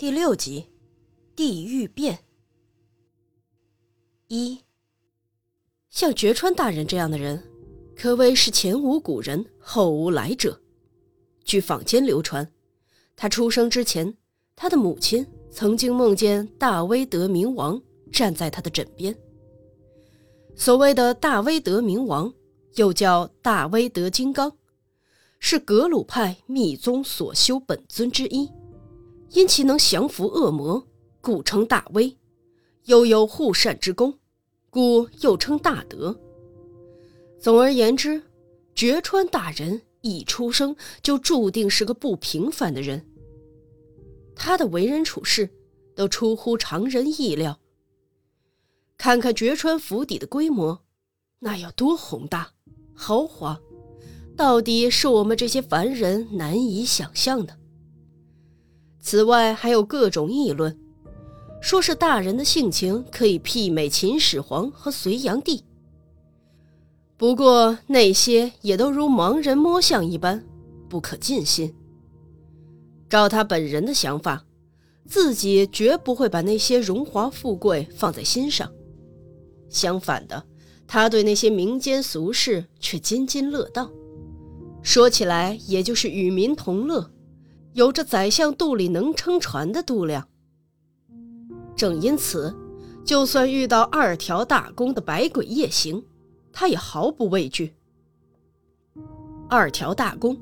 第六集，地狱变。一，像绝川大人这样的人，可谓是前无古人后无来者。据坊间流传，他出生之前，他的母亲曾经梦见大威德明王站在他的枕边。所谓的大威德明王，又叫大威德金刚，是格鲁派密宗所修本尊之一。因其能降服恶魔，故称大威；又有护善之功，故又称大德。总而言之，绝川大人一出生就注定是个不平凡的人。他的为人处事都出乎常人意料。看看绝川府邸的规模，那要多宏大、豪华，到底是我们这些凡人难以想象的。此外，还有各种议论，说是大人的性情可以媲美秦始皇和隋炀帝。不过那些也都如盲人摸象一般，不可尽信。照他本人的想法，自己绝不会把那些荣华富贵放在心上。相反的，他对那些民间俗事却津津乐道，说起来也就是与民同乐。有着宰相肚里能撑船的肚量。正因此，就算遇到二条大宫的百鬼夜行，他也毫不畏惧。二条大宫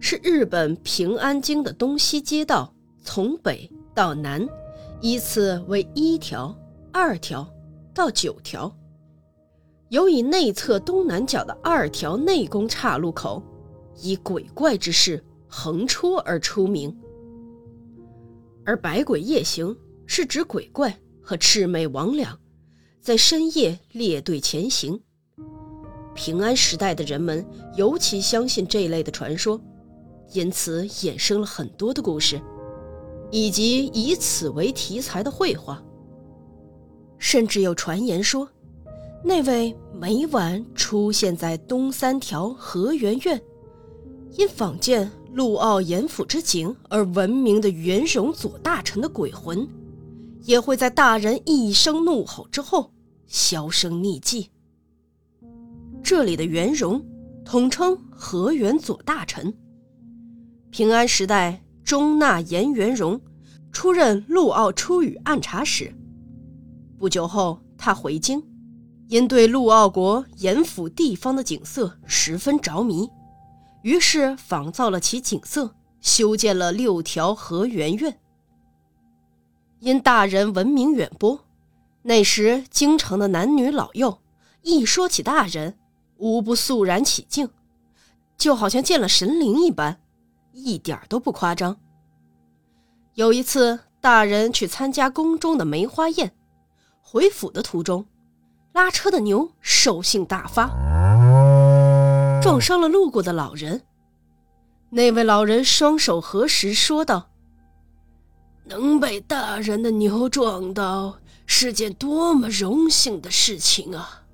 是日本平安京的东西街道，从北到南，依次为一条、二条到九条。由以内侧东南角的二条内宫岔路口，以鬼怪之势。横戳而出名，而百鬼夜行是指鬼怪和魑魅魍魉在深夜列队前行。平安时代的人们尤其相信这类的传说，因此衍生了很多的故事，以及以此为题材的绘画。甚至有传言说，那位每晚出现在东三条河源院，因坊间。陆奥严府之景而闻名的元荣左大臣的鬼魂，也会在大人一声怒吼之后销声匿迹。这里的元荣统称河源左大臣。平安时代，中纳言元荣出任陆奥出羽按察使。不久后，他回京，因对陆奥国严府地方的景色十分着迷。于是仿造了其景色，修建了六条河源院。因大人闻名远播，那时京城的男女老幼一说起大人，无不肃然起敬，就好像见了神灵一般，一点都不夸张。有一次，大人去参加宫中的梅花宴，回府的途中，拉车的牛兽性大发。撞伤了路过的老人。那位老人双手合十，说道：“能被大人的牛撞到，是件多么荣幸的事情啊！”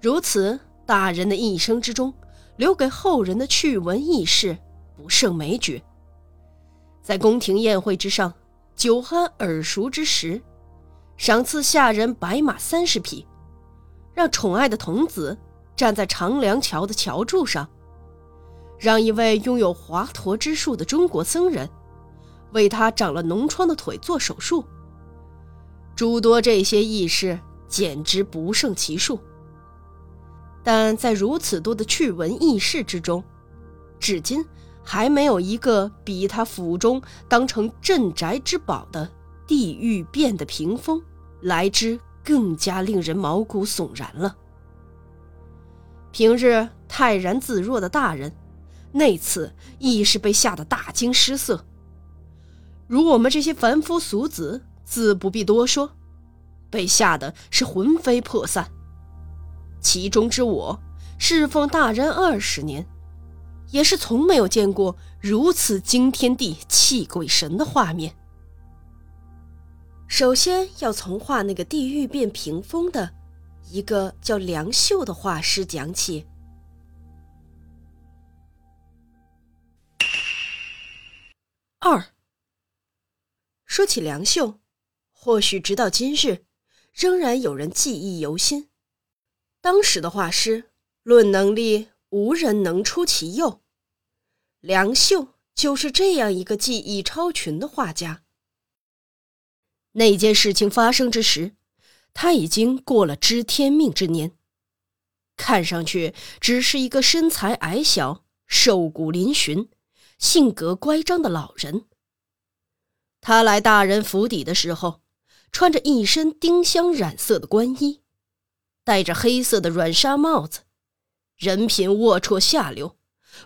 如此，大人的一生之中，留给后人的趣闻轶事不胜枚举。在宫廷宴会之上，酒酣耳熟之时，赏赐下人白马三十匹，让宠爱的童子。站在长梁桥的桥柱上，让一位拥有华佗之术的中国僧人为他长了脓疮的腿做手术。诸多这些轶事简直不胜其数。但在如此多的趣闻轶事之中，至今还没有一个比他府中当成镇宅之宝的地狱变的屏风来之更加令人毛骨悚然了。平日泰然自若的大人，那次亦是被吓得大惊失色。如我们这些凡夫俗子，自不必多说，被吓得是魂飞魄散。其中之我，侍奉大人二十年，也是从没有见过如此惊天地泣鬼神的画面。首先要从画那个地狱变屏风的。一个叫梁秀的画师讲起。二，说起梁秀，或许直到今日，仍然有人记忆犹新。当时的画师论能力，无人能出其右。梁秀就是这样一个技艺超群的画家。那件事情发生之时，他已经过了知天命之年，看上去只是一个身材矮小、瘦骨嶙峋、性格乖张的老人。他来大人府邸的时候，穿着一身丁香染色的官衣，戴着黑色的软纱帽子，人品龌龊下流。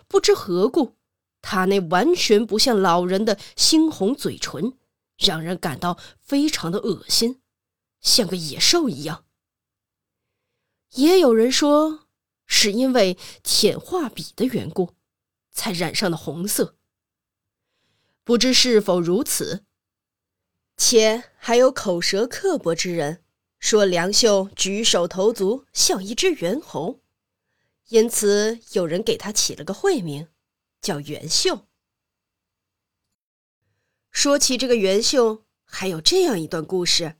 不知何故，他那完全不像老人的猩红嘴唇。让人感到非常的恶心，像个野兽一样。也有人说，是因为舔画笔的缘故，才染上了红色。不知是否如此？且还有口舌刻薄之人说梁秀举手投足像一只猿猴，因此有人给他起了个讳名，叫袁秀。说起这个袁秀，还有这样一段故事。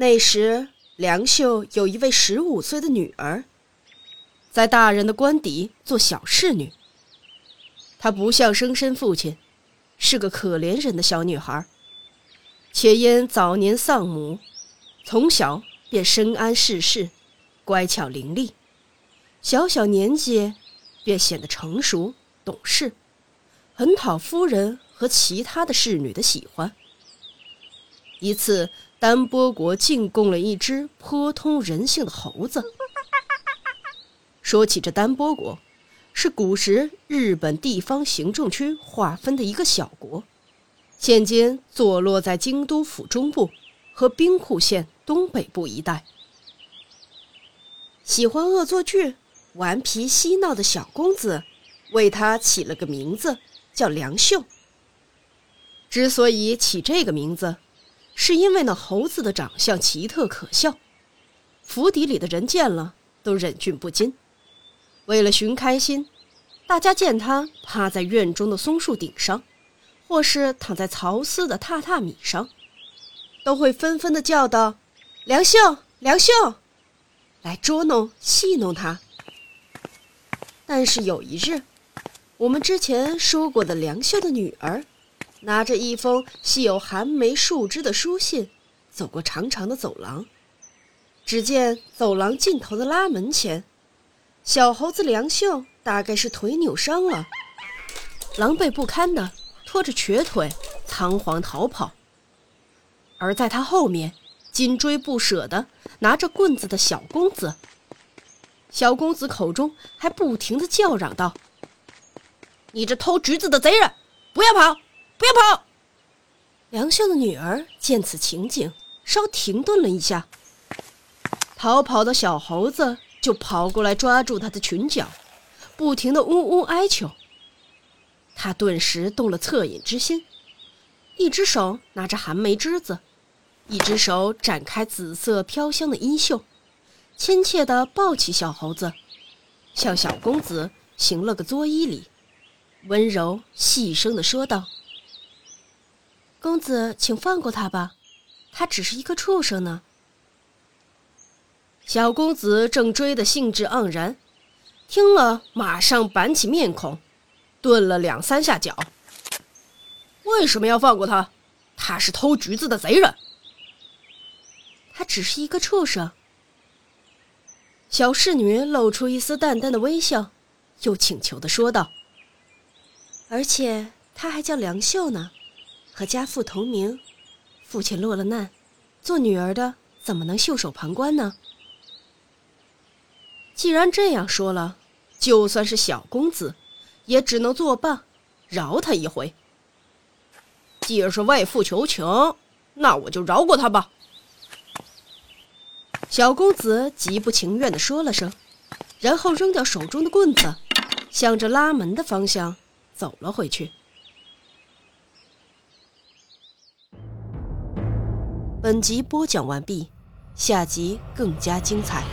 那时，梁秀有一位十五岁的女儿，在大人的官邸做小侍女。她不像生身父亲，是个可怜人的小女孩，且因早年丧母，从小便深谙世事，乖巧伶俐，小小年纪便显得成熟懂事，很讨夫人。和其他的侍女的喜欢。一次，丹波国进贡了一只颇通人性的猴子。说起这丹波国，是古时日本地方行政区划分的一个小国，现今坐落在京都府中部和兵库县东北部一带。喜欢恶作剧、顽皮嬉闹的小公子，为他起了个名字，叫梁秀。之所以起这个名字，是因为那猴子的长相奇特可笑，府邸里的人见了都忍俊不禁。为了寻开心，大家见他趴在院中的松树顶上，或是躺在曹司的榻榻米上，都会纷纷的叫道：“梁秀，梁秀！”来捉弄戏弄他。但是有一日，我们之前说过的梁秀的女儿。拿着一封系有寒梅树枝的书信，走过长长的走廊。只见走廊尽头的拉门前，小猴子梁秀大概是腿扭伤了，狼狈不堪的拖着瘸腿仓皇逃跑。而在他后面，紧追不舍的拿着棍子的小公子。小公子口中还不停的叫嚷道：“你这偷橘子的贼人，不要跑！”不要跑！梁秀的女儿见此情景，稍停顿了一下。逃跑的小猴子就跑过来抓住他的裙角，不停的呜呜哀求。他顿时动了恻隐之心，一只手拿着寒梅枝子，一只手展开紫色飘香的衣袖，亲切地抱起小猴子，向小公子行了个作揖礼，温柔细声地说道。公子，请放过他吧，他只是一个畜生呢。小公子正追得兴致盎然，听了马上板起面孔，顿了两三下脚。为什么要放过他？他是偷橘子的贼人。他只是一个畜生。小侍女露出一丝淡淡的微笑，又请求的说道：“而且他还叫梁秀呢。”和家父同名，父亲落了难，做女儿的怎么能袖手旁观呢？既然这样说了，就算是小公子，也只能作罢，饶他一回。既然是为父求情，那我就饶过他吧。小公子极不情愿地说了声，然后扔掉手中的棍子，向着拉门的方向走了回去。本集播讲完毕，下集更加精彩。